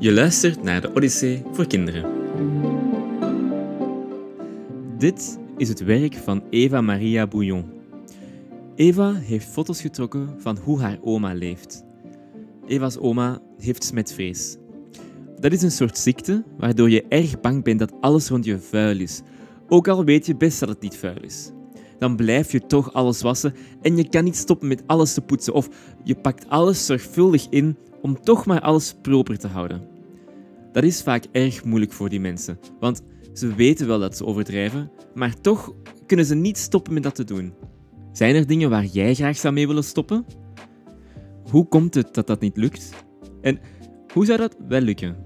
Je luistert naar de Odyssee voor kinderen. Dit is het werk van Eva Maria Bouillon. Eva heeft foto's getrokken van hoe haar oma leeft. Eva's oma heeft smetvrees. Dat is een soort ziekte waardoor je erg bang bent dat alles rond je vuil is, ook al weet je best dat het niet vuil is. Dan blijf je toch alles wassen en je kan niet stoppen met alles te poetsen of je pakt alles zorgvuldig in om toch maar alles proper te houden. Dat is vaak erg moeilijk voor die mensen, want ze weten wel dat ze overdrijven, maar toch kunnen ze niet stoppen met dat te doen. Zijn er dingen waar jij graag zou mee willen stoppen? Hoe komt het dat dat niet lukt? En hoe zou dat wel lukken?